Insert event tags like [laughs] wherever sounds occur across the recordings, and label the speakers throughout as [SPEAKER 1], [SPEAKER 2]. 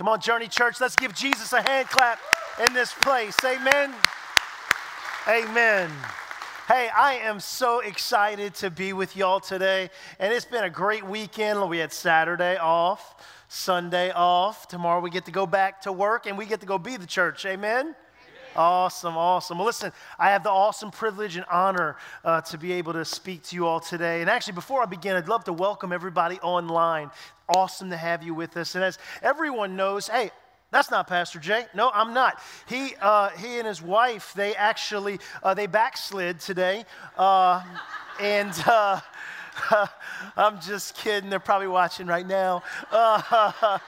[SPEAKER 1] Come on, Journey Church, let's give Jesus a hand clap in this place. Amen. Amen. Hey, I am so excited to be with y'all today. And it's been a great weekend. We had Saturday off, Sunday off. Tomorrow we get to go back to work and we get to go be the church. Amen. Awesome, awesome. Well, listen, I have the awesome privilege and honor uh, to be able to speak to you all today. And actually, before I begin, I'd love to welcome everybody online. Awesome to have you with us. And as everyone knows, hey, that's not Pastor Jay. No, I'm not. He, uh, he and his wife, they actually, uh, they backslid today. Uh, and uh, [laughs] I'm just kidding. They're probably watching right now. Uh, [laughs]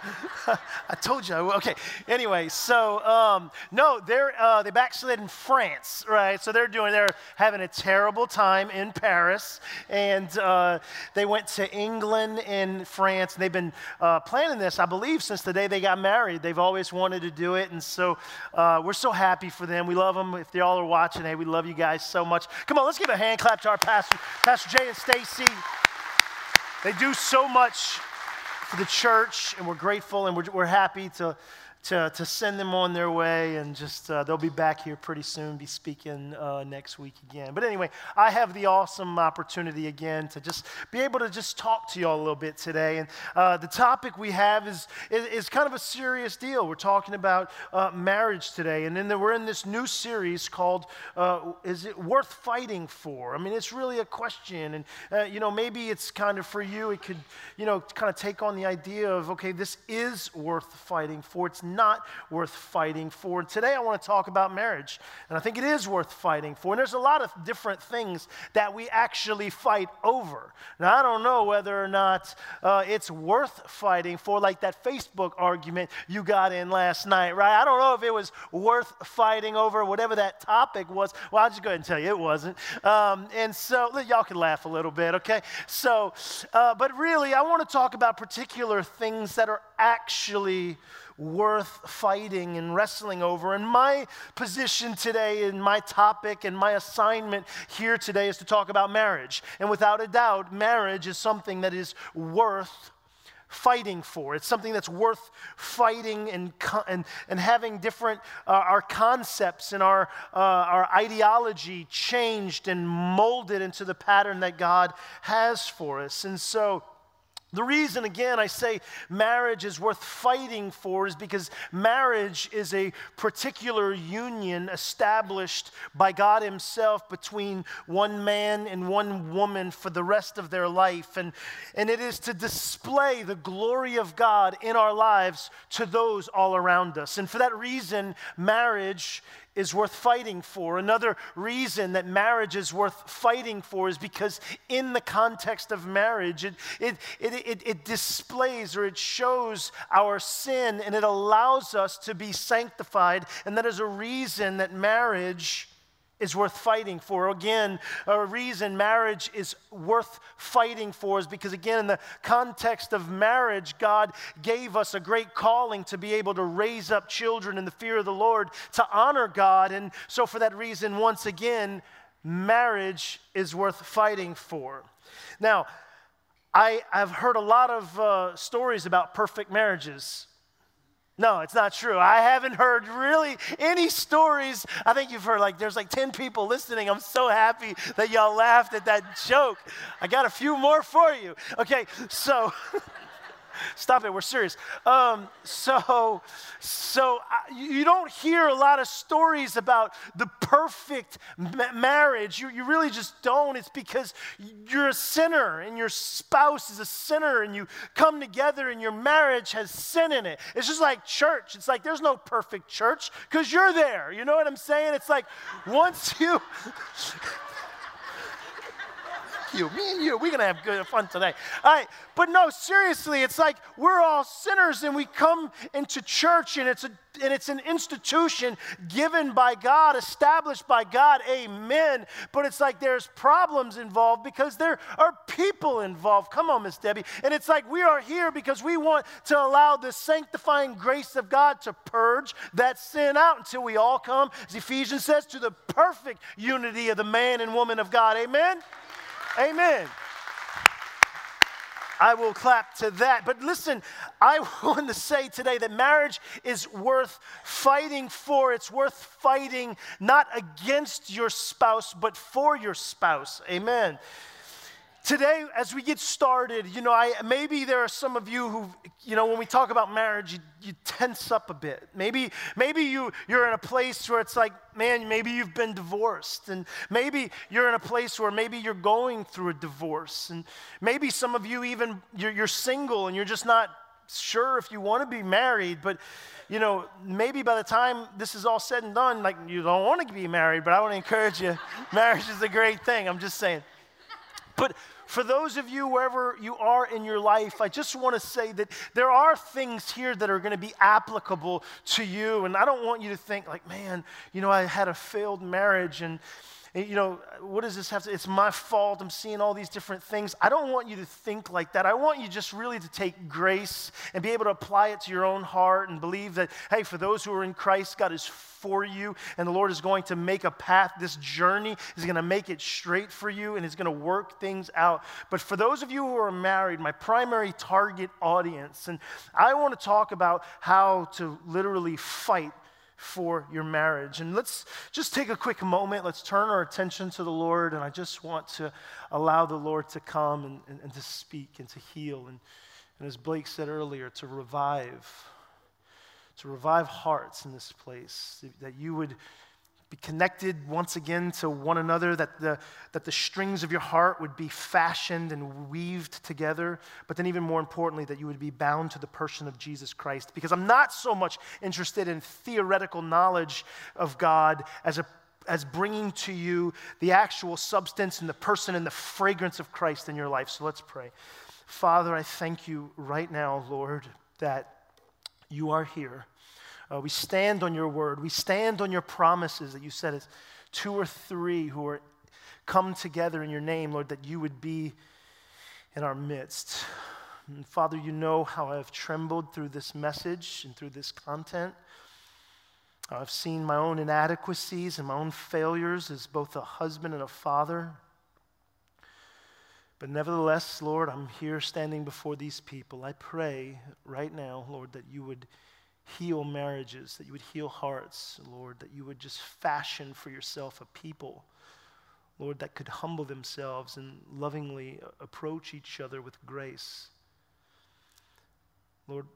[SPEAKER 1] I told you. Okay. Anyway, so um, no, they're uh, they backslid in France, right? So they're doing. They're having a terrible time in Paris, and uh, they went to England and France. And they've been uh, planning this, I believe, since the day they got married. They've always wanted to do it, and so uh, we're so happy for them. We love them. If they all are watching, hey, we love you guys so much. Come on, let's give a hand clap to our pastor, Pastor Jay and Stacy. They do so much for the church, and we're grateful and we're, we're happy to to, to send them on their way, and just uh, they'll be back here pretty soon, be speaking uh, next week again. But anyway, I have the awesome opportunity again to just be able to just talk to y'all a little bit today. And uh, the topic we have is, is, is, kind of a serious deal. We're talking about uh, marriage today, and then we're in this new series called uh, Is It Worth Fighting For? I mean, it's really a question, and uh, you know, maybe it's kind of for you, it could, you know, kind of take on the idea of, okay, this is worth fighting for. It's not worth fighting for. And today I want to talk about marriage. And I think it is worth fighting for. And there's a lot of different things that we actually fight over. Now, I don't know whether or not uh, it's worth fighting for, like that Facebook argument you got in last night, right? I don't know if it was worth fighting over, whatever that topic was. Well, I'll just go ahead and tell you it wasn't. Um, and so, y'all can laugh a little bit, okay? So, uh, but really, I want to talk about particular things that are actually worth fighting and wrestling over. And my position today, and my topic, and my assignment here today is to talk about marriage. And without a doubt, marriage is something that is worth fighting for. It's something that's worth fighting and, and, and having different, uh, our concepts and our, uh, our ideology changed and molded into the pattern that God has for us. And so, the reason, again, I say marriage is worth fighting for is because marriage is a particular union established by God Himself between one man and one woman for the rest of their life. And, and it is to display the glory of God in our lives to those all around us. And for that reason, marriage is worth fighting for. Another reason that marriage is worth fighting for is because, in the context of marriage, it, it, it, it, displays or it shows our sin and it allows us to be sanctified. And that is a reason that marriage is worth fighting for. Again, a reason marriage is worth fighting for is because, again, in the context of marriage, God gave us a great calling to be able to raise up children in the fear of the Lord, to honor God. And so, for that reason, once again, marriage is worth fighting for. Now, I have heard a lot of uh, stories about perfect marriages. No, it's not true. I haven't heard really any stories. I think you've heard like there's like 10 people listening. I'm so happy that y'all laughed at that joke. I got a few more for you. Okay, so [laughs] Stop it, we're serious. Um, so, so you don't hear a lot of stories about the perfect ma- marriage. You, you really just don't. It's because you're a sinner and your spouse is a sinner and you come together and your marriage has sin in it. It's just like church. It's like there's no perfect church because you're there. You know what I'm saying? It's like once you [laughs] you, me and you, we're going to have good fun today. All right, but no, seriously, it's like we're all sinners and we come into church and it's a and it's an institution given by God, established by God, amen. But it's like there's problems involved because there are people involved. Come on, Miss Debbie. And it's like we are here because we want to allow the sanctifying grace of God to purge that sin out until we all come, as Ephesians says, to the perfect unity of the man and woman of God, amen. Amen. I will clap to that. But listen, I [laughs] want to say today that marriage is worth fighting for. It's worth fighting not against your spouse, but for your spouse. Amen. Today, as we get started, you know, I, maybe there are some of you who, you know, when we talk about marriage, you, you tense up a bit. Maybe, maybe you, you're in a place where it's like, man, maybe you've been divorced. And maybe you're in a place where maybe you're going through a divorce. And maybe some of you even, you're, you're single and you're just not sure if you want to be married. But, you know, maybe by the time this is all said and done, like, you don't want to be married, but I want to encourage you, [laughs] marriage is a great thing. I'm just saying. But for those of you, wherever you are in your life, I just want to say that there are things here that are going to be applicable to you. And I don't want you to think, like, man, you know, I had a failed marriage and, you know, what does this have to, it's my fault. I'm seeing all these different things. I don't want you to think like that. I want you just really to take grace and be able to apply it to your own heart and believe that, hey, for those who are in Christ, God is for you and the Lord is going to make a path. This journey is going to make it straight for you and is going to work things out. But for those of you who are married, my primary target audience, and I want to talk about how to literally fight for your marriage. And let's just take a quick moment. Let's turn our attention to the Lord. And I just want to allow the Lord to come and, and, and to speak and to heal. And, and as Blake said earlier, to revive, to revive hearts in this place, that you would be connected once again to one another, that the, that the strings of your heart would be fashioned and weaved together, but then, even more importantly, that you would be bound to the person of Jesus Christ. Because I'm not so much interested in theoretical knowledge of God as a as bringing to you the actual substance and the person and the fragrance of Christ in your life. So let's pray. Father, I thank you right now, Lord, that you are here. Uh, we stand on your word. We stand on your promises that you said as two or three who are come together in your name, Lord, that you would be in our midst. And Father, you know how I've trembled through this message and through this content. I've seen my own inadequacies and my own failures as both a husband and a father. But nevertheless, Lord, I'm here standing before these people. I pray right now, Lord, that you would heal marriages, that you would heal hearts, Lord, that you would just fashion for yourself a people, Lord, that could humble themselves and lovingly approach each other with grace. Lord,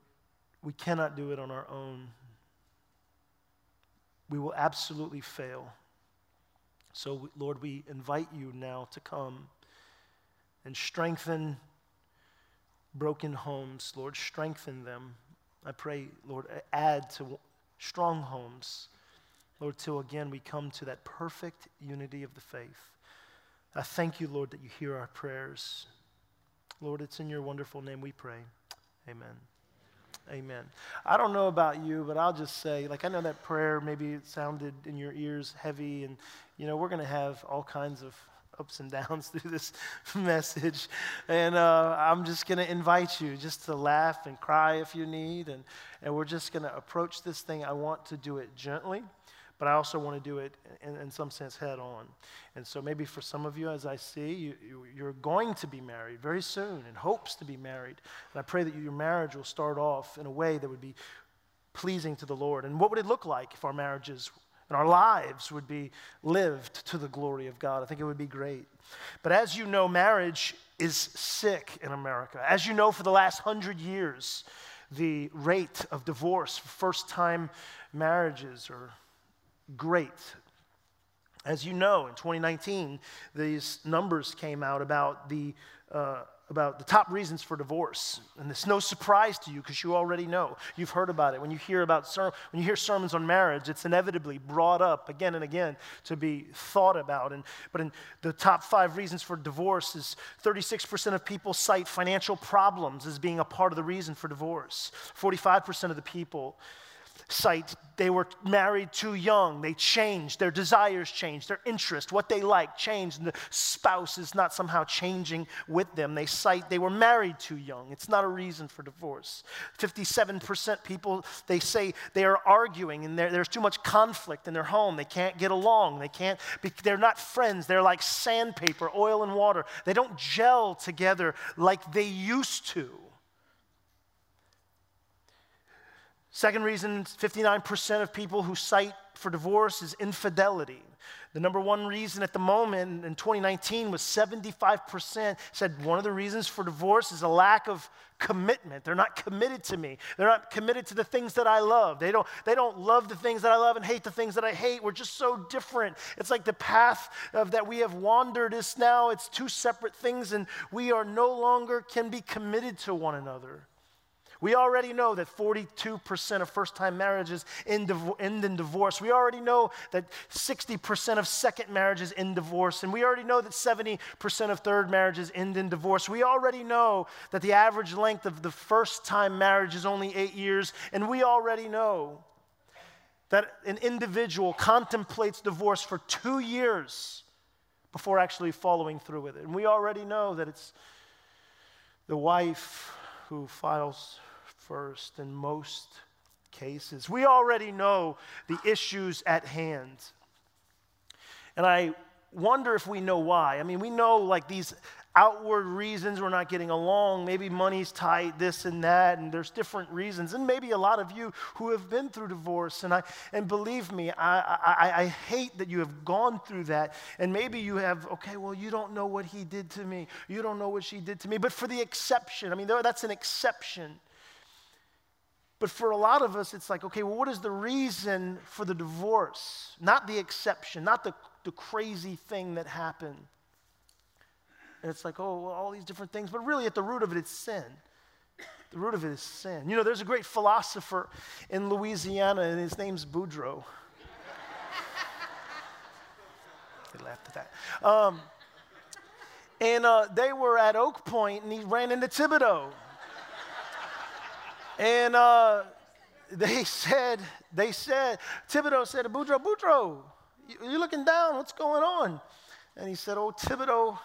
[SPEAKER 1] we cannot do it on our own. We will absolutely fail. So, Lord, we invite you now to come and strengthen broken homes. Lord, strengthen them. I pray, Lord, add to strong homes. Lord, till again we come to that perfect unity of the faith. I thank you, Lord, that you hear our prayers. Lord, it's in your wonderful name we pray. Amen. Amen. I don't know about you, but I'll just say, like, I know that prayer maybe it sounded in your ears heavy, and, you know, we're going to have all kinds of ups and downs [laughs] through this message. And uh, I'm just going to invite you just to laugh and cry if you need. And, and we're just going to approach this thing. I want to do it gently, but I also want to do it in, in some sense head on. And so maybe for some of you, as I see, you, you, are going to be married very soon and hopes to be married. And I pray that your marriage will start off in a way that would be pleasing to the Lord. And what would it look like if our marriages and our lives would be lived to the glory of God. I think it would be great. But as you know, marriage is sick in America. As you know, for the last hundred years, the rate of divorce for first time marriages are great. As you know, in 2019, these numbers came out about the uh, about the top reasons for divorce. And it's no surprise to you because you already know. You've heard about it. When you hear about ser- when you hear sermons on marriage, it's inevitably brought up again and again to be thought about. And but in the top 5 reasons for divorce is 36% of people cite financial problems as being a part of the reason for divorce. 45% of the people cite they were married too young. They changed. Their desires changed. Their interest, what they like, changed. And the spouse is not somehow changing with them. They cite they were married too young. It's not a reason for divorce. 57% people, they say they are arguing and there's too much conflict in their home. They can't get along. They can't, they're not friends. They're like sandpaper, oil and water. They don't gel together like they used to. Second reason 59% of people who cite for divorce is infidelity. The number one reason at the moment in 2019 was 75% said one of the reasons for divorce is a lack of commitment. They're not committed to me. They're not committed to the things that I love. They don't, they don't love the things that I love and hate the things that I hate. We're just so different. It's like the path of that we have wandered is now, it's two separate things, and we are no longer can be committed to one another. We already know that 42% of first time marriages end, in divorce. We already know that 60% of second marriages end in divorce. And we already know that 70% of third marriages end in divorce. We already know that the average length of the first time marriage is only eight years. And we already know that an individual contemplates divorce for two years before actually following through with it. And we already know that it's the wife who files first in most cases. We already know the issues at hand. And I wonder if we know why. I mean, we know like these outward reasons we're not getting along. Maybe money's tight, this and that, and there's different reasons. And maybe a lot of you who have been through divorce, and I and believe me, I, I, I hate that you have gone through that. And maybe you have, okay, well, you don't know what he did to me. You don't know what she did to me. But for the exception, I mean, that's an exception. But for a lot of us, it's like, okay, well, what is the reason for the divorce? Not the exception, not the, the crazy thing that happened. And it's like, oh, well, all these different things. But really, at the root of it, it's sin. The root of it is sin. You know, there's a great philosopher in Louisiana, and his name's Boudreaux. [laughs] they laughed at that. Um, and uh, they were at Oak Point, and he ran into Thibodeau. And uh, they said, they said, Thibodeau said to Boudreaux, Boudreaux, you're looking down, what's going on? And he said, oh, Thibodeau,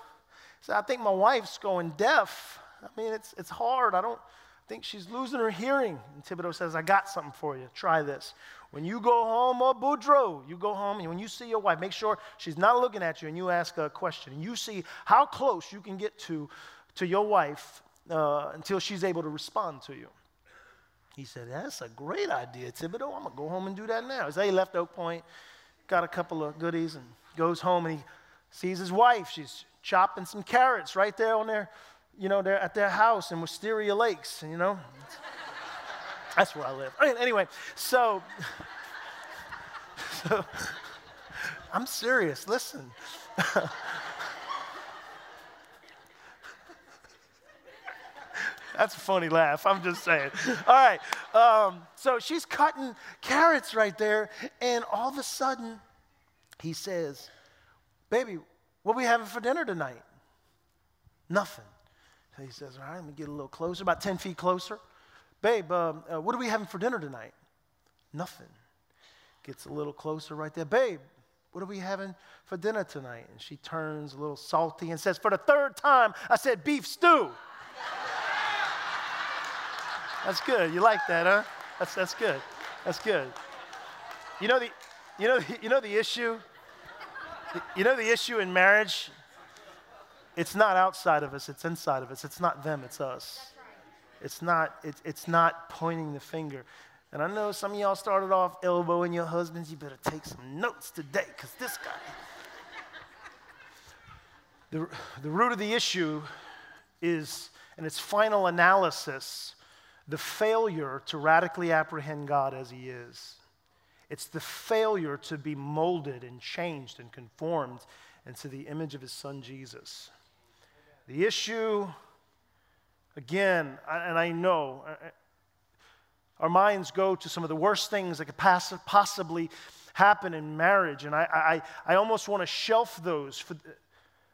[SPEAKER 1] said, I think my wife's going deaf. I mean, it's, it's hard. I don't think she's losing her hearing. And Thibodeau says, I got something for you. Try this. When you go home, or Boudreaux, you go home, and when you see your wife, make sure she's not looking at you, and you ask a question. And you see how close you can get to, to your wife uh, until she's able to respond to you. He said, That's a great idea, Thibodeau. I'm going to go home and do that now. So he left Oak Point, got a couple of goodies, and goes home and he sees his wife. She's chopping some carrots right there on their, you know, they're at their house in Wisteria Lakes, you know. [laughs] That's where I live. Anyway, so, [laughs] so [laughs] I'm serious. Listen. That's a funny laugh. I'm just saying. All right. Um, so she's cutting carrots right there, and all of a sudden, he says, Baby, what we having for dinner tonight? Nothing. So he says, All right, let me get a little closer, about 10 feet closer. Babe, um, uh, what are we having for dinner tonight? Nothing. Gets a little closer right there. Babe, what are we having for dinner tonight? And she turns a little salty and says, For the third time, I said beef stew. That's good. You like that, huh? That's, that's good. That's good. You know the, you know, the, you know the issue? You know the issue in marriage? It's not outside of us, it's inside of us. It's not them, it's us. It's not, it's, it's not pointing the finger. And I know some of y'all started off elbowing your husbands. You better take some notes today because this guy. The, the root of the issue is, in its final analysis, the failure to radically apprehend God as He is. It's the failure to be molded and changed and conformed into the image of His Son Jesus. The issue, again, and I know, our minds go to some of the worst things that could possibly happen in marriage, and I, I, I almost want to shelf those. For,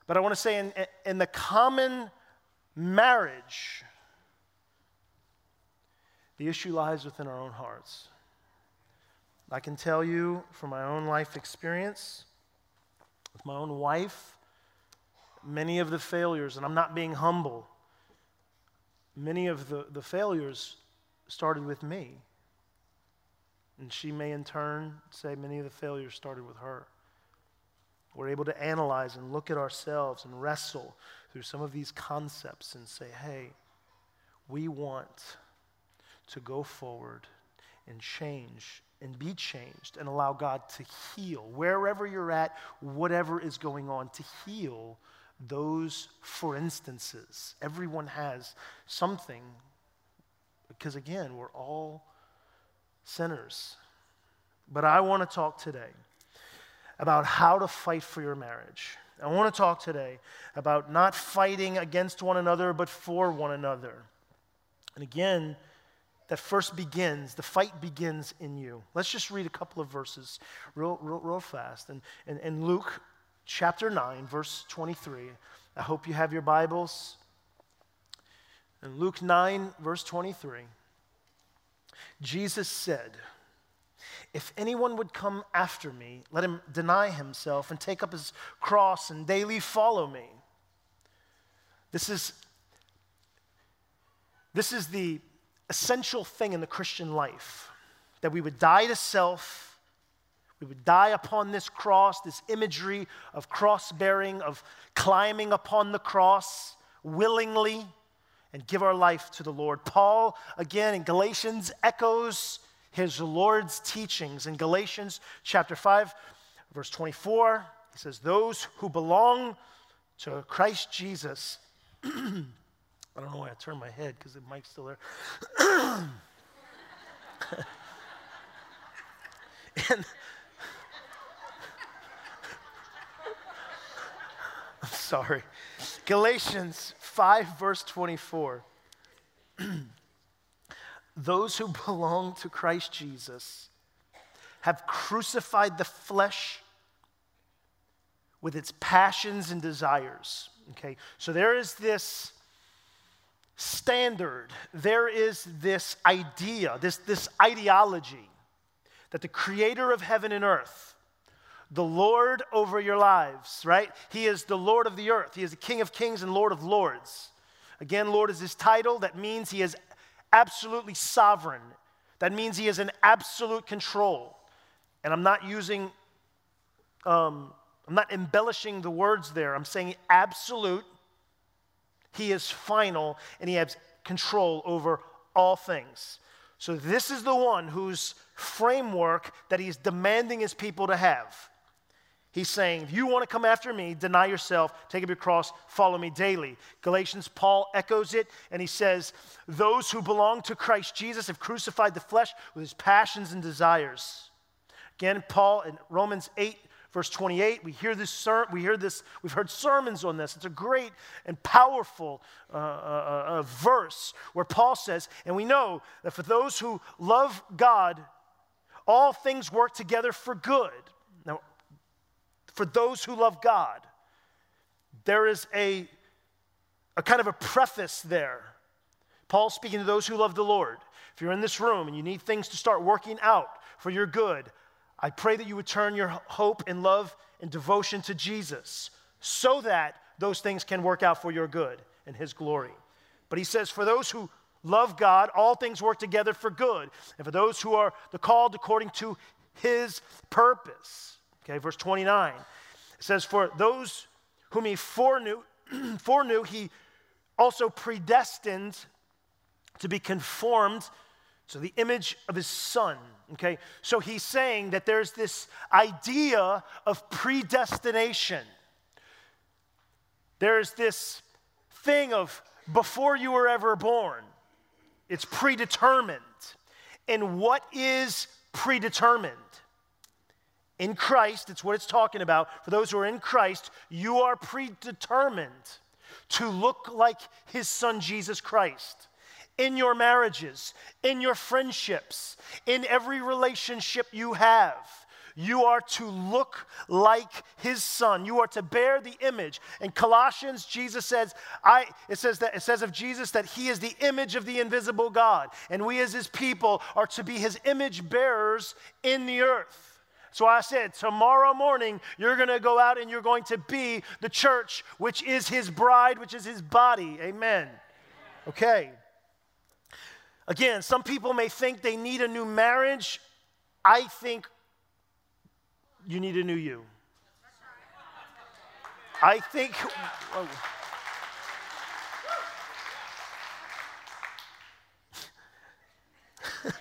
[SPEAKER 1] but I want to say, in, in the common marriage, the issue lies within our own hearts. I can tell you from my own life experience, with my own wife, many of the failures, and I'm not being humble, many of the, the failures started with me. And she may in turn say many of the failures started with her. We're able to analyze and look at ourselves and wrestle through some of these concepts and say, hey, we want to go forward and change and be changed and allow God to heal wherever you're at, whatever is going on, to heal those for instances. Everyone has something, because again, we're all sinners. But I want to talk today about how to fight for your marriage. I want to talk today about not fighting against one another, but for one another. And again, that first begins, the fight begins in you. Let's just read a couple of verses real, real, real fast. And in, in Luke chapter 9, verse 23, I hope you have your Bibles. In Luke 9, verse 23, Jesus said, If anyone would come after me, let him deny himself and take up his cross and daily follow me. This is, this is the essential thing in the Christian life that we would die to self, we would die upon this cross, this imagery of cross bearing, of climbing upon the cross willingly, and give our life to the Lord. Paul, again in Galatians, echoes his Lord's teachings. In Galatians chapter 5, verse 24, he says, Those who belong to Christ Jesus [clears throat] I don't know why I turned my head because the mic's still there. and I'm sorry. Galatians 5, verse 24. [clears throat] Those who belong to Christ Jesus have crucified the flesh with its passions and desires. Okay, so there is this standard, there is this idea, this, this ideology that the creator of heaven and earth, the Lord over your lives, right? He is the Lord of the earth. He is the King of kings and Lord of lords. Again, Lord is his title. That means he is absolutely sovereign. That means he is in absolute control. And I'm not using, um, I'm not embellishing the words there. I'm saying absolute he is final and he has control over all things. So, this is the one whose framework that he's demanding his people to have. He's saying, if you want to come after me, deny yourself, take up your cross, follow me daily. Galatians, Paul echoes it, and he says, Those who belong to Christ Jesus have crucified the flesh with his passions and desires. Again, Paul in Romans 8, verse 28 we hear this ser- we hear this we've heard sermons on this. It's a great and powerful uh, uh, uh, uh, verse where paul says and we know that for those who love god all things work together for good. Now for those who love god there is a, a kind of a preface there. Paul speaking to those who love the lord. If you're in this room and you need things to start working out for your good I pray that you would turn your hope and love and devotion to Jesus so that those things can work out for your good and His glory. But He says, for those who love God, all things work together for good. And for those who are the called according to His purpose. Okay, verse 29. It says, For those whom He foreknew, [clears throat] foreknew He also predestined to be conformed so the image of his son, okay? So he's saying that there's this idea of predestination. There's this thing of before you were ever born, it's predetermined. And what is predetermined? In Christ, it's what it's talking about. For those who are in Christ, you are predetermined to look like his son, Jesus Christ in your marriages, in your friendships, in every relationship you have. you are to look like his son. You are to bear the image. In Colossians, Jesus says, I, it says that it says of Jesus that he is the image of the invisible God. And we as his people are to be his image bearers in the earth. So I said, tomorrow morning, you're going to go out and you're going to be the church, which is his bride, which is his body. Amen. Okay. Again, some people may think they need a new marriage. I think you need a new you. I think. Oh. [laughs]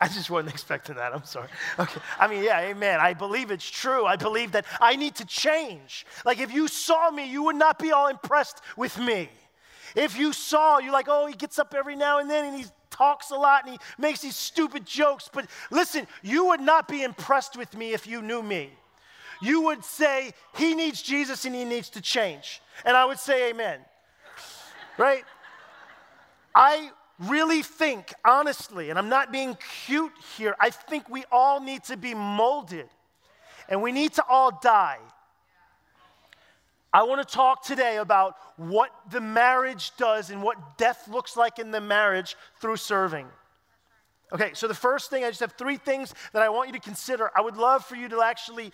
[SPEAKER 1] I just wasn't expecting that. I'm sorry. Okay. I mean, yeah, amen. I believe it's true. I believe that I need to change. Like, if you saw me, you would not be all impressed with me. If you saw, you're like, oh, he gets up every now and then and he talks a lot and he makes these stupid jokes. But listen, you would not be impressed with me if you knew me. You would say, he needs Jesus and he needs to change. And I would say, amen. Right? I really think, honestly, and I'm not being cute here, I think we all need to be molded and we need to all die. I want to talk today about what the marriage does and what death looks like in the marriage through serving. Okay, so the first thing, I just have three things that I want you to consider. I would love for you to actually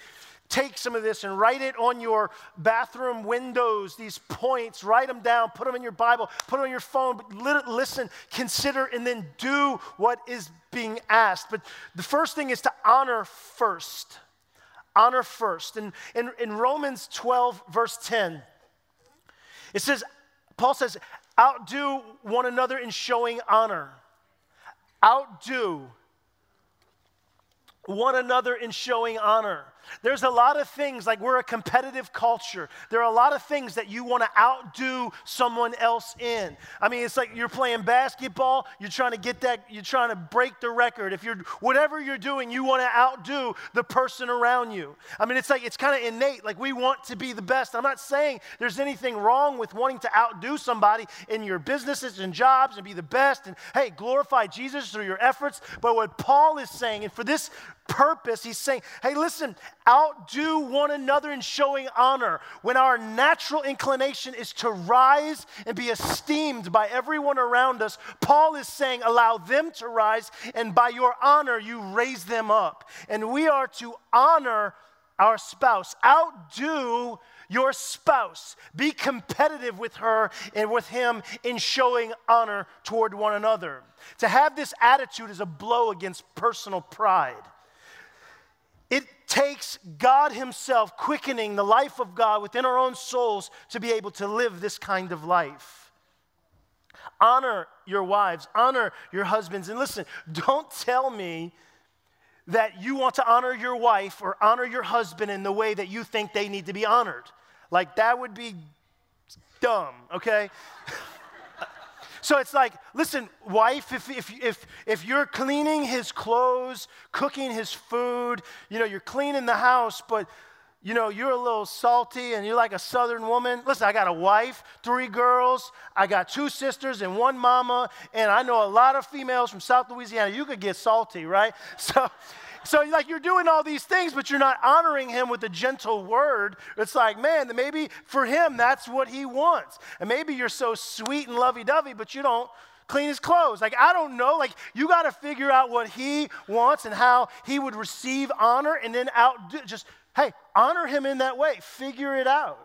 [SPEAKER 1] take some of this and write it on your bathroom windows, these points, write them down, put them in your Bible, put them on your phone, but listen, consider, and then do what is being asked. But the first thing is to honor first. Honor first. And in, in Romans 12, verse 10, it says, Paul says, outdo one another in showing honor. Outdo one another in showing honor. There's a lot of things, like we're a competitive culture. There are a lot of things that you want to outdo someone else in. I mean, it's like you're playing basketball, you're trying to get that, you're trying to break the record. If you're, whatever you're doing, you want to outdo the person around you. I mean, it's like, it's kind of innate. Like we want to be the best. I'm not saying there's anything wrong with wanting to outdo somebody in your businesses and jobs and be the best and, hey, glorify Jesus through your efforts. But what Paul is saying, and for this purpose, he's saying, hey, listen, outdo one another in showing honor. When our natural inclination is to rise and be esteemed by everyone around us, Paul is saying, allow them to rise, and by your honor, you raise them up. And we are to honor our spouse, outdo your spouse. Be competitive with her and with him in showing honor toward one another. To have this attitude is a blow against personal pride. It takes God Himself quickening the life of God within our own souls to be able to live this kind of life. Honor your wives, honor your husbands. And listen, don't tell me that you want to honor your wife or honor your husband in the way that you think they need to be honored. Like, that would be dumb, okay? [laughs] So it's like, listen, wife, if, if, if, if you're cleaning his clothes, cooking his food, you know, you're cleaning the house, but you know, you're a little salty and you're like a southern woman. Listen, I got a wife, three girls, I got two sisters and one mama, and I know a lot of females from South Louisiana. You could get salty, right? [laughs] So so, like, you're doing all these things, but you're not honoring him with a gentle word. It's like, man, maybe for him, that's what he wants. And maybe you're so sweet and lovey dovey, but you don't clean his clothes. Like, I don't know. Like, you got to figure out what he wants and how he would receive honor and then out, just, hey, honor him in that way. Figure it out.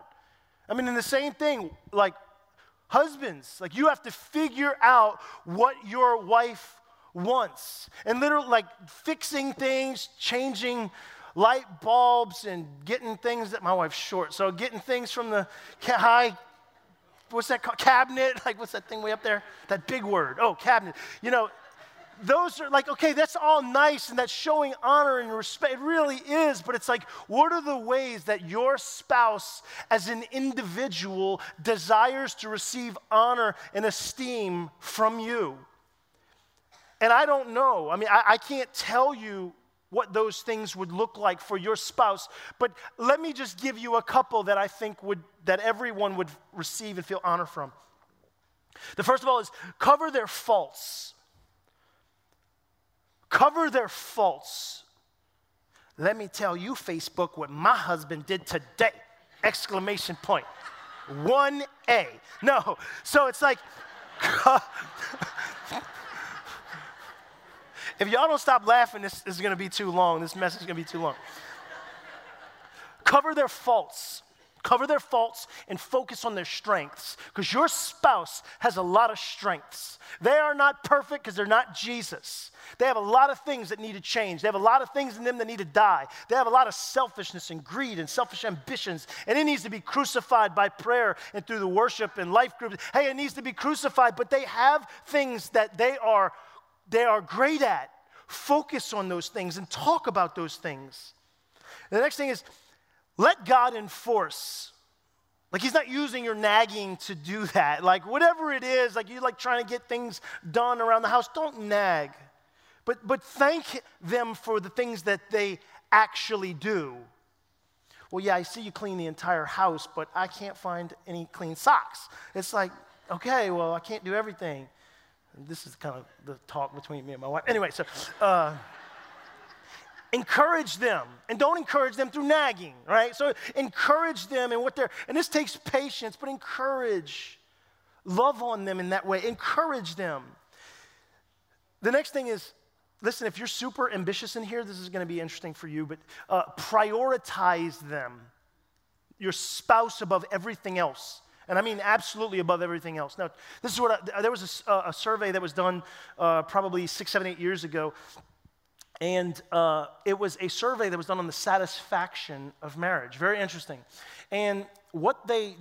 [SPEAKER 1] I mean, in the same thing, like, husbands, like, you have to figure out what your wife once. And literally, like fixing things, changing light bulbs, and getting things that my wife's short. So, getting things from the high, what's that called? Cabinet? [laughs] Like, what's that thing way up there? That big word. Oh, cabinet. You know, those are like, okay, that's all nice and that's showing honor and respect. It really is, but it's like, what are the ways that your spouse, as an individual, desires to receive honor and esteem from you? And I don't know. I mean, I, I can't tell you what those things would look like for your spouse, but let me just give you a couple that I think would that everyone would receive and feel honor from. The first of all is cover their faults. Cover their faults. Let me tell you, Facebook, what my husband did today! Exclamation point. 1A. No. So it's like, [laughs] if y'all don't stop laughing, this, is going to be too long. This message is going to be too long. Cover their faults. Cover their faults and focus on their strengths because your spouse has a lot of strengths. They are not perfect because they're not Jesus. They have a lot of things that need to change. They have a lot of things in them that need to die. They have a lot of selfishness and greed and selfish ambitions, and it needs to be crucified by prayer and through the worship and life groups. Hey, it needs to be crucified, but they have things that they are they are great at. Focus on those things and talk about those things. The next thing is let God enforce. Like he's not using your nagging to do [laughs] that. Like whatever it is, like you're like trying to get things done around the house, don't nag. But but thank them for the things that they actually do. Well, yeah, I see you clean the entire house, but I can't find any clean socks. It's like, okay, well, I can't do everything. This is kind of the talk between me and my wife. Anyway, so uh, encourage them. And don't encourage them through nagging right? So encourage them and what they're and this takes patience but encourage. Love on them in that way. Encourage them. The next thing is listen if you're super ambitious in here this is going to be interesting for you but uh, prioritize them. Your spouse above everything else and I mean absolutely above everything else. Now, this is what I, there was a, a, survey that was done uh, probably six, seven, eight years ago and uh, it was a survey that was done on the satisfaction of marriage. Very interesting. And what they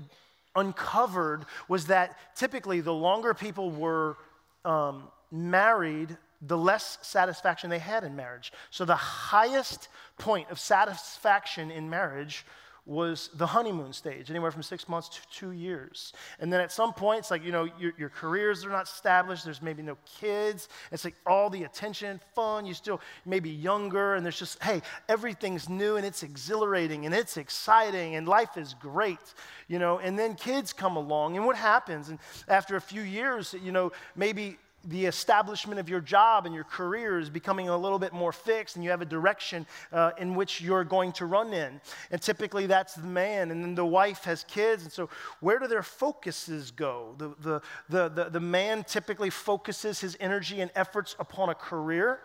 [SPEAKER 1] uncovered was that typically the longer people were um, married, the less satisfaction they had in marriage. So the highest point of satisfaction in marriage was the honeymoon stage, anywhere from six months to two years. And then at some point, it's like, you know, your, your careers are not established, there's maybe no kids. It's like all the attention, fun, you still maybe younger, and there's just, hey, everything's new and it's exhilarating and it's exciting and life is great, you know. And then kids come along, and what happens? And after a few years, you know, maybe the establishment of your job and your career is becoming a little bit more fixed and you have a direction uh, in which you're going to run in. And typically that's the man, and then the wife has kids. And so, where do their focuses go? The, the, the, the, the man typically focuses his energy and efforts upon a career,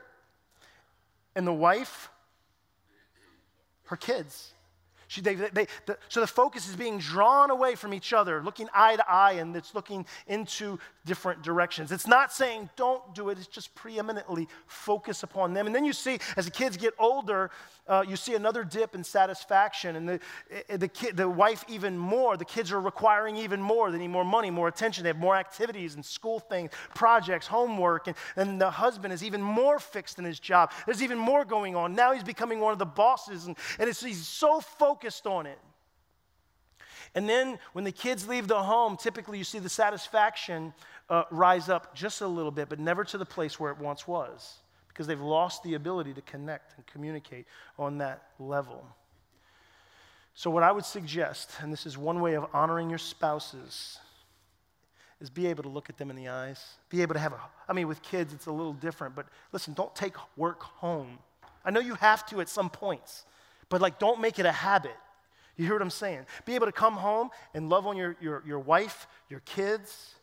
[SPEAKER 1] and the wife, her kids. She, they, they, the, so the focus is being drawn away from each other, looking eye to eye, and it's looking into different directions. It's not saying don't do it, it's just preeminently focus upon them. And then you see, as the kids get older, uh, you see another dip in satisfaction, and the, eh, the, the wife even more. The kids are requiring even more. They need more money, more attention. They have more activities and school things, projects, homework, and, and the husband is even more fixed in his job. There's even more going on. Now he's becoming one of the bosses, and, and he's so focused on it. And then when the kids leave the home, typically you see the satisfaction uh, rise up just a little bit, but never to the place where it once was because they've lost the ability to connect and communicate on that level. So, what I would suggest, and this is one way of honoring your spouses, is be able to look at them in the eyes. Be able to have a, I mean, with kids, it's a little different, but listen, don't take work home. I know you have to at some points, but like, don't make it a habit. You hear what I'm saying? Be able to come home and love on your, your, your wife, your kids,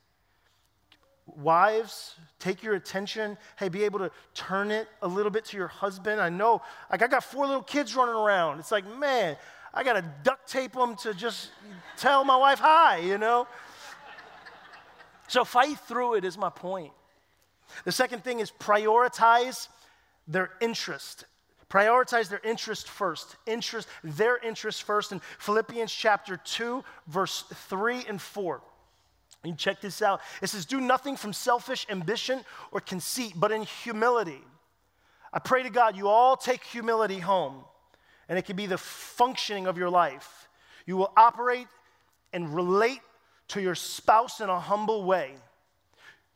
[SPEAKER 1] Wives, take your attention. Hey, be able to turn it a little bit to your husband. I know, like, I got four little kids running around. It's like, man, I got to duct tape them to just tell my wife hi, you know? so, fight through it is my point. The second thing is prioritize their interest. Prioritize their interest first. Interest, their interest first. In Philippians chapter 2, verse 3 and 4. You check this out. It says, Do nothing from selfish ambition or conceit, but in humility. I pray to God you all take humility home, and it can be the functioning of your life. You will operate and relate to your spouse in a humble way.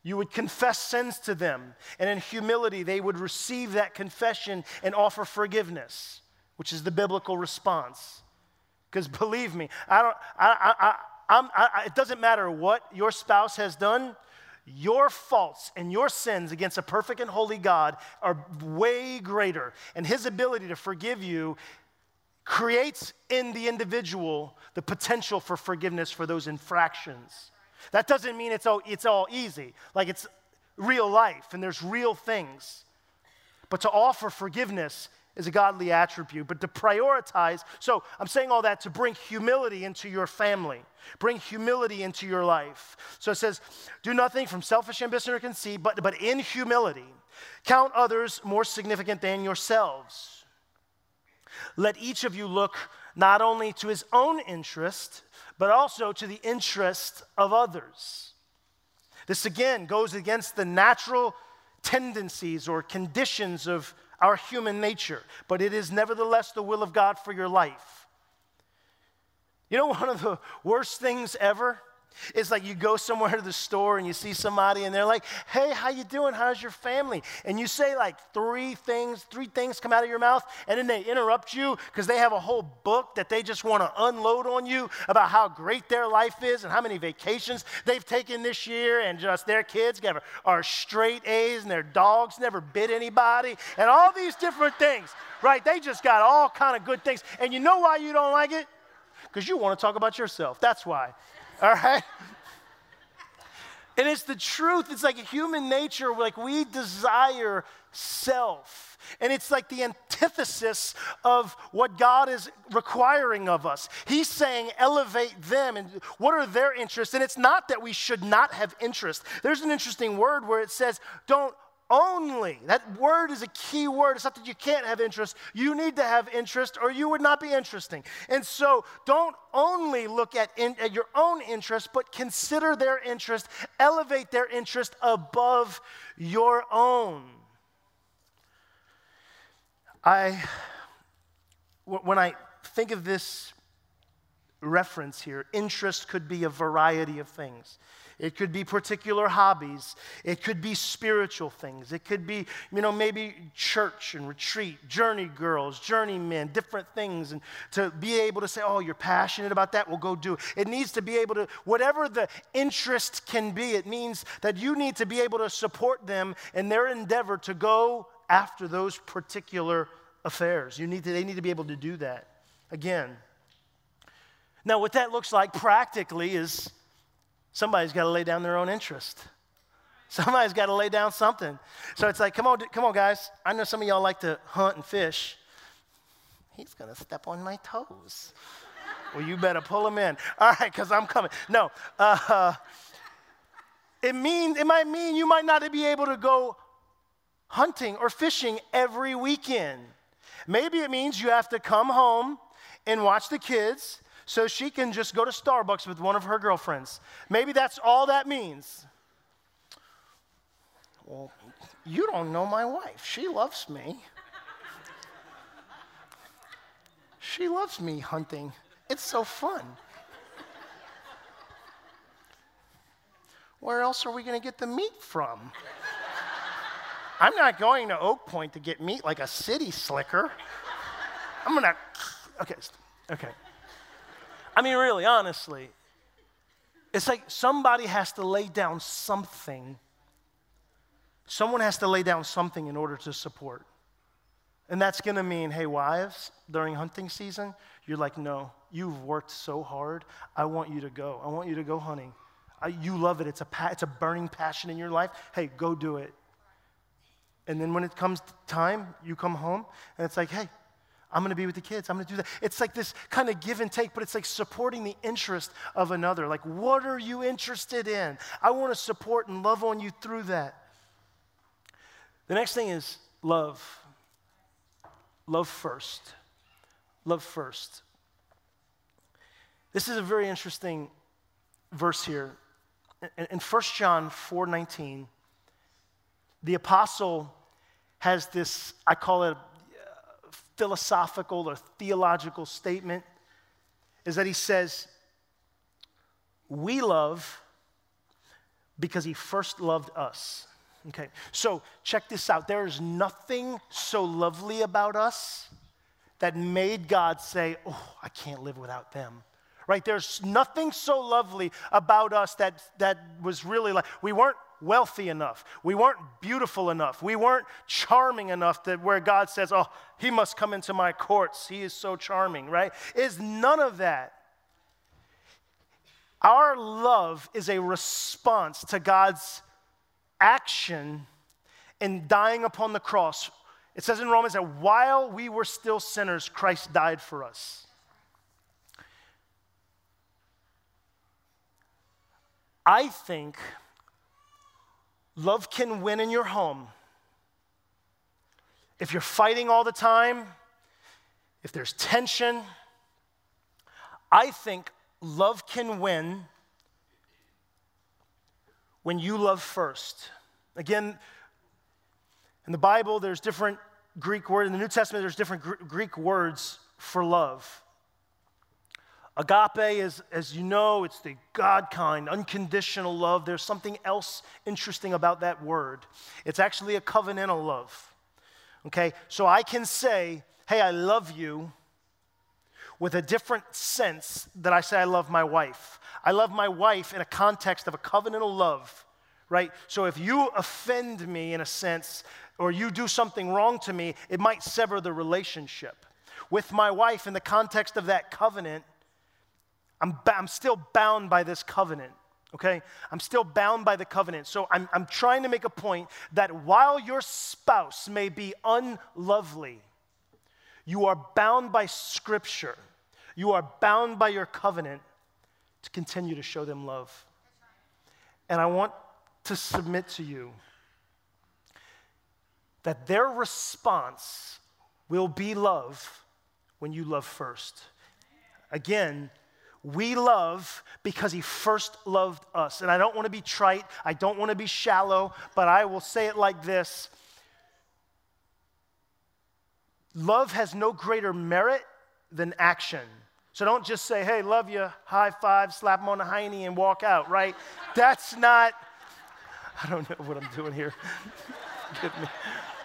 [SPEAKER 1] You would confess sins to them, and in humility, they would receive that confession and offer forgiveness, which is the biblical response. Because believe me, I don't, I, I, I, I, it doesn't matter what your spouse has done, your faults and your sins against a perfect and holy God are way greater. And His ability to forgive you creates in the individual the potential for forgiveness for those infractions. That doesn't mean it's all, it's all easy, like it's real life and there's real things. But to offer forgiveness is a godly attribute, but to prioritize. So I'm saying all that to bring humility into your family, bring humility into your life. So it says, do nothing from selfish ambition or conceit, but, but in humility, count others more significant than yourselves. Let each of you look not only to his own interest, but also to the interest of others. This again goes against the natural tendencies or conditions of our human nature, but it is nevertheless the will of God for your life. You know, one of the worst things ever it's like you go somewhere to the store and you see somebody and they're like, "Hey, how you doing? How's your family?" And you say like three things, three things come out of your mouth, and then they interrupt you because they have a whole book that they just want to unload on you about how great their life is and how many vacations they've taken this year, and just their kids are straight A's and their dogs never bit anybody, and all these different things. Right? They just got all kind of good things, and you know why you don't like it? Because you want to talk about yourself. That's why. All right? And it's the truth. It's like human nature, like we desire self. And it's like the antithesis of what God is requiring of us. He's saying, elevate them. And what are their interests? And it's not that we should not have interest. There's an interesting word where it says, don't only. That word is a key word. It's not that you can't have interest. You need to have interest or you would not be interesting. And so don't only look at, in, at your own interest, but consider their interest, elevate their interest above your own. I, when I think of this reference here, interest could be a variety of things. It could be particular hobbies. It could be spiritual things. It could be, you know, maybe church and retreat, journey girls, journey men, different things. And to be able to say, oh, you're passionate about that, well, go do it. It needs to be able to, whatever the interest can be, it means that you need to be able to support them in their endeavor to go after those particular affairs. You need to, they need to be able to do that. Again, now, what that looks like practically is somebody's got to lay down their own interest. Somebody's got to lay down something. So it's like, come on, come on, guys. I know some of y'all like to hunt and fish. He's going to step on my toes. well, you better pull him in. All right, because I'm coming. No. Uh, it means it might mean you might not be able to go hunting or fishing every weekend. Maybe it means you have to come home and watch the kids so she can just go to Starbucks with one of her girlfriends. Maybe that's all that means. Well, you don't know my wife. She loves me. She loves me hunting. It's so fun. Where else are we going to get the meat from? I'm not going to Oak Point to get meat like a city slicker. I'm going to. Okay, okay. I mean, really, honestly, it's like somebody has to lay down something. Someone has to lay down something in order to support. And that's gonna mean, hey, wives, during hunting season, you're like, no, you've worked so hard. I want you to go. I want you to go hunting. I, you love it. It's a, pa- it's a burning passion in your life. Hey, go do it. And then when it comes time, you come home and it's like, hey, I'm going to be with the kids. I'm going to do that. It's like this kind of give and take, but it's like supporting the interest of another. Like, what are you interested in? I want to support and love on you through that. The next thing is love. Love first. Love first. This is a very interesting verse here. In 1 John 4:19, the apostle has this, I call it philosophical or theological statement is that he says, We love because he first loved us. Okay, so check this out. There is nothing so lovely about us that made God say, Oh, I can't live without them. Right? There's nothing so lovely about us that, that was really like, we weren't wealthy enough. We weren't beautiful enough. We weren't charming enough that where God says, oh, he must come into my courts. He is so charming, right? Is none of that. Our love is a response to God's action in dying upon the cross. It says in Romans that while we were still sinners, Christ died for us. I think love can win in your home. If you're fighting all the time, if there's tension, I think love can win when you love first. Again, in the Bible, there's different Greek words. In the New Testament, there's different Gr- Greek words for love. Agape is, as you know, it's the God kind, unconditional love. There's something else interesting about that word. It's actually a covenantal love. Okay? So I can say, hey, I love you with a different sense that I say I love my wife. I love my wife in a context of a covenantal love, right? So if you offend me in a sense, or you do something wrong to me, it might sever the relationship. With my wife, in the context of that covenant, I'm, I'm still bound by this covenant okay? I'm still bound by the covenant. So I'm, I'm trying to make a point that while your spouse may be unlovely, you are bound by Scripture, you are bound by your covenant to continue to show them love. And I want to submit to you that their response will be love when you love first. Again, we love because he first loved us. And I don't want to be trite, I don't want to be shallow, but I will say it like this Love has no greater merit than action. So don't just say, hey, love you, high five, slap him on the hiney, and walk out, right? That's not, I don't know what I'm doing here. [laughs]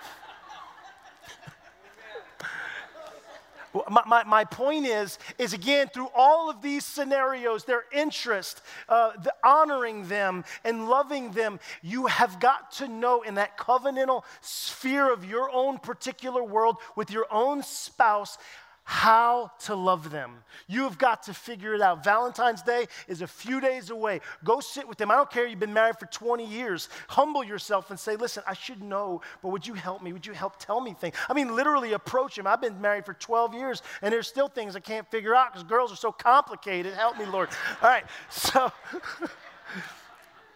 [SPEAKER 1] My, my, my, point is, is again, through all of these scenarios, their interest, uh, the honoring them and loving them, you have got to know in that covenantal sphere of your own particular world with your own spouse how to love them. You've got to figure it out. Valentine's Day is a few days away. Go sit with them. I don't care you've been married for 20 years. Humble yourself and say, Listen, I should know, but would you help me? Would you help tell me things? I mean, literally approach him. I've been married for 12 years, and there's still things I can't figure out because girls are so complicated. Help me, Lord. All right, [laughs] so.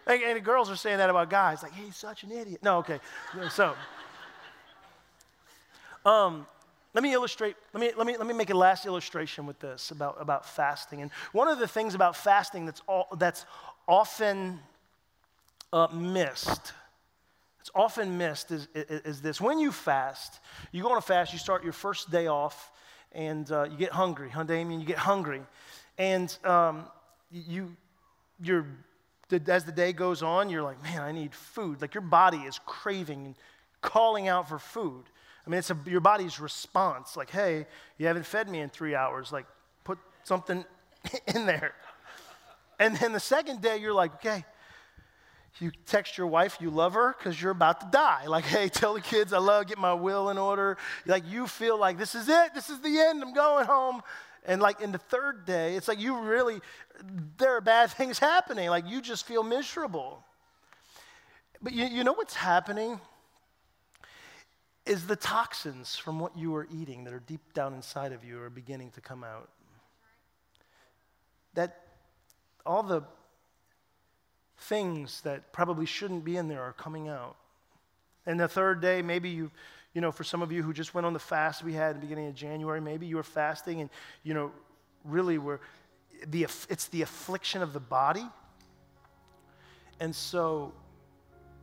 [SPEAKER 1] and the girls are saying that about guys, like, hey, he's such an idiot. No, okay. So, um, let me illustrate, let me, let me, let me make a last illustration with this about, about fasting. And one of the things about fasting that's, all, that's often uh, missed, it's often missed is, is, is, this. When you fast, you go on a fast, you start your first day off, and uh, you get hungry, huh, Damien? You get hungry. And um, you, you're, as the day goes on, you're like, man, I need food. Like your body is craving and calling out for food. I mean, it's a, your body's response, like, hey, you haven't fed me in three hours. Like, put something [laughs] in there. And then the second day, you're like, okay, you text your wife you love her because you're about to die. Like, hey, [laughs] tell the kids I love, get my will in order. Like, you feel like this is it, this is the end, I'm going home. And like in the third day, it's like you really, there are bad [laughs] things happening. Like, you just feel miserable. But you, you know what's happening? Is the toxins from what you are eating that are deep down inside of you are beginning to come out. That all the things that probably shouldn't be in there are coming out. And the third day, maybe you, you know, for some of you who just went on the fast we had at the beginning of January, maybe you were fasting and, you know, really were, the, it's the affliction of the body. And so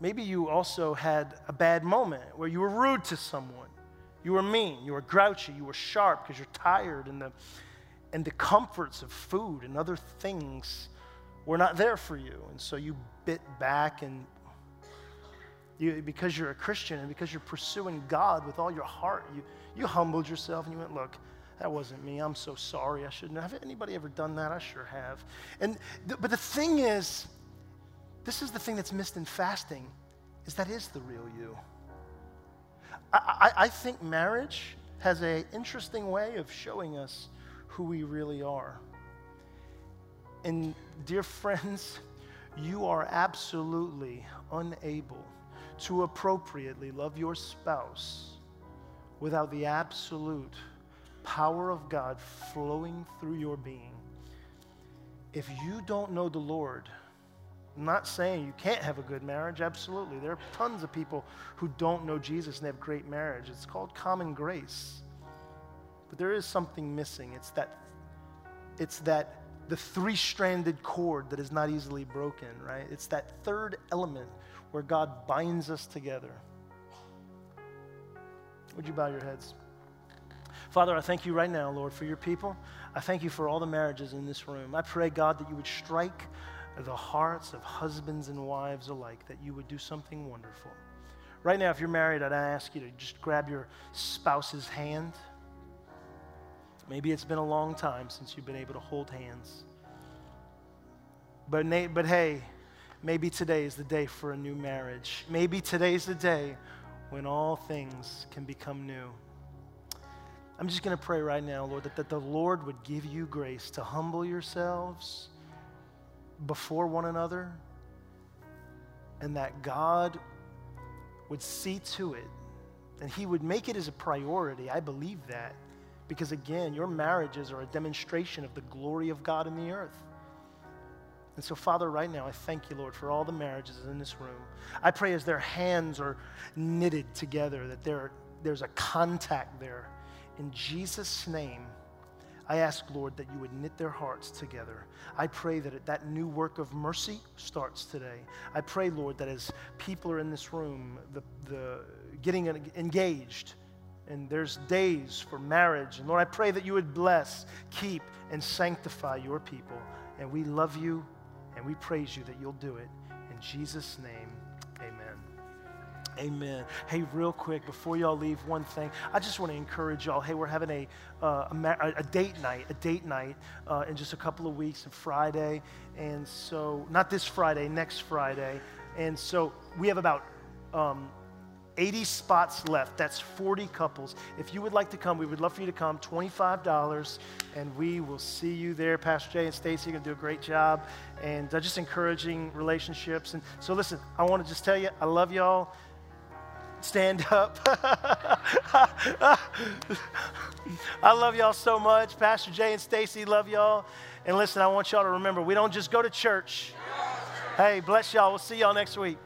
[SPEAKER 1] Maybe you also had a bad moment where you were rude to someone. You were mean, you were grouchy, you were sharp because you're tired, and the, and the comforts of food and other things were not there for you. And so you bit back, and you, because you're a Christian and because you're pursuing God with all your heart, you, you humbled yourself and you went, Look, that wasn't me. I'm so sorry. I shouldn't have. Anybody ever done that? I sure have. And th- but the thing is, this is the thing that's missed in fasting, is that is the real you. I, I, I think marriage has an interesting way of showing us who we really are. And dear friends, you are absolutely unable to appropriately love your spouse without the absolute power of God flowing through your being. If you don't know the Lord, I'm not saying you can't have a good marriage, absolutely. There are tons of people who don't know Jesus and have great marriage. It's called common grace. But there is something missing. It's that it's that the three-stranded cord that is not easily broken, right? It's that third element where God binds us together. Would you bow your heads? Father, I thank you right now, Lord, for your people. I thank you for all the marriages in this room. I pray, God, that you would strike the hearts of husbands and wives alike, that you would do something wonderful. Right now, if you're married, I'd ask you to just grab your spouse's hand. Maybe it's been a long time since you've been able to hold hands. But, but hey, maybe today is the day for a new marriage. Maybe today's the day when all things can become new. I'm just going to pray right now, Lord, that, that the Lord would give you grace to humble yourselves before one another and that God would see to it and He would make it as a priority. I believe that because, again, your marriages are a demonstration of the glory of God in the earth. And so, Father, right now, I thank you, Lord, for all the marriages in this room. I pray as their hands are knitted together that there, there's a contact there in Jesus' name, I ask, Lord, that you would knit their hearts together. I pray that that new work of mercy starts today. I pray, Lord, that as people are in this room, the, the getting engaged, and there's days for marriage. And Lord, I pray that you would bless, keep, and sanctify your people. And we love you, and we praise you that you'll do it. In Jesus' name, Amen. Hey, real quick, before y'all leave, one thing. I just want to encourage y'all. Hey, we're having a, uh, a, a, date night, a date night uh, in just a couple of weeks, on Friday. And so, not this Friday, next Friday. And so, we have about um, 80 spots left. That's 40 couples. If you would like to come, we would love for you to come. $25, and we will see you there. Pastor Jay and Stacy are going to do a great job, and uh, just encouraging relationships. And so, listen, I want to just tell you, I love y'all stand up. [laughs] I love y'all so much. Pastor Jay and Stacy love y'all. And listen, I want y'all to remember we don't just go to church. Hey, bless y'all. We'll see y'all next week.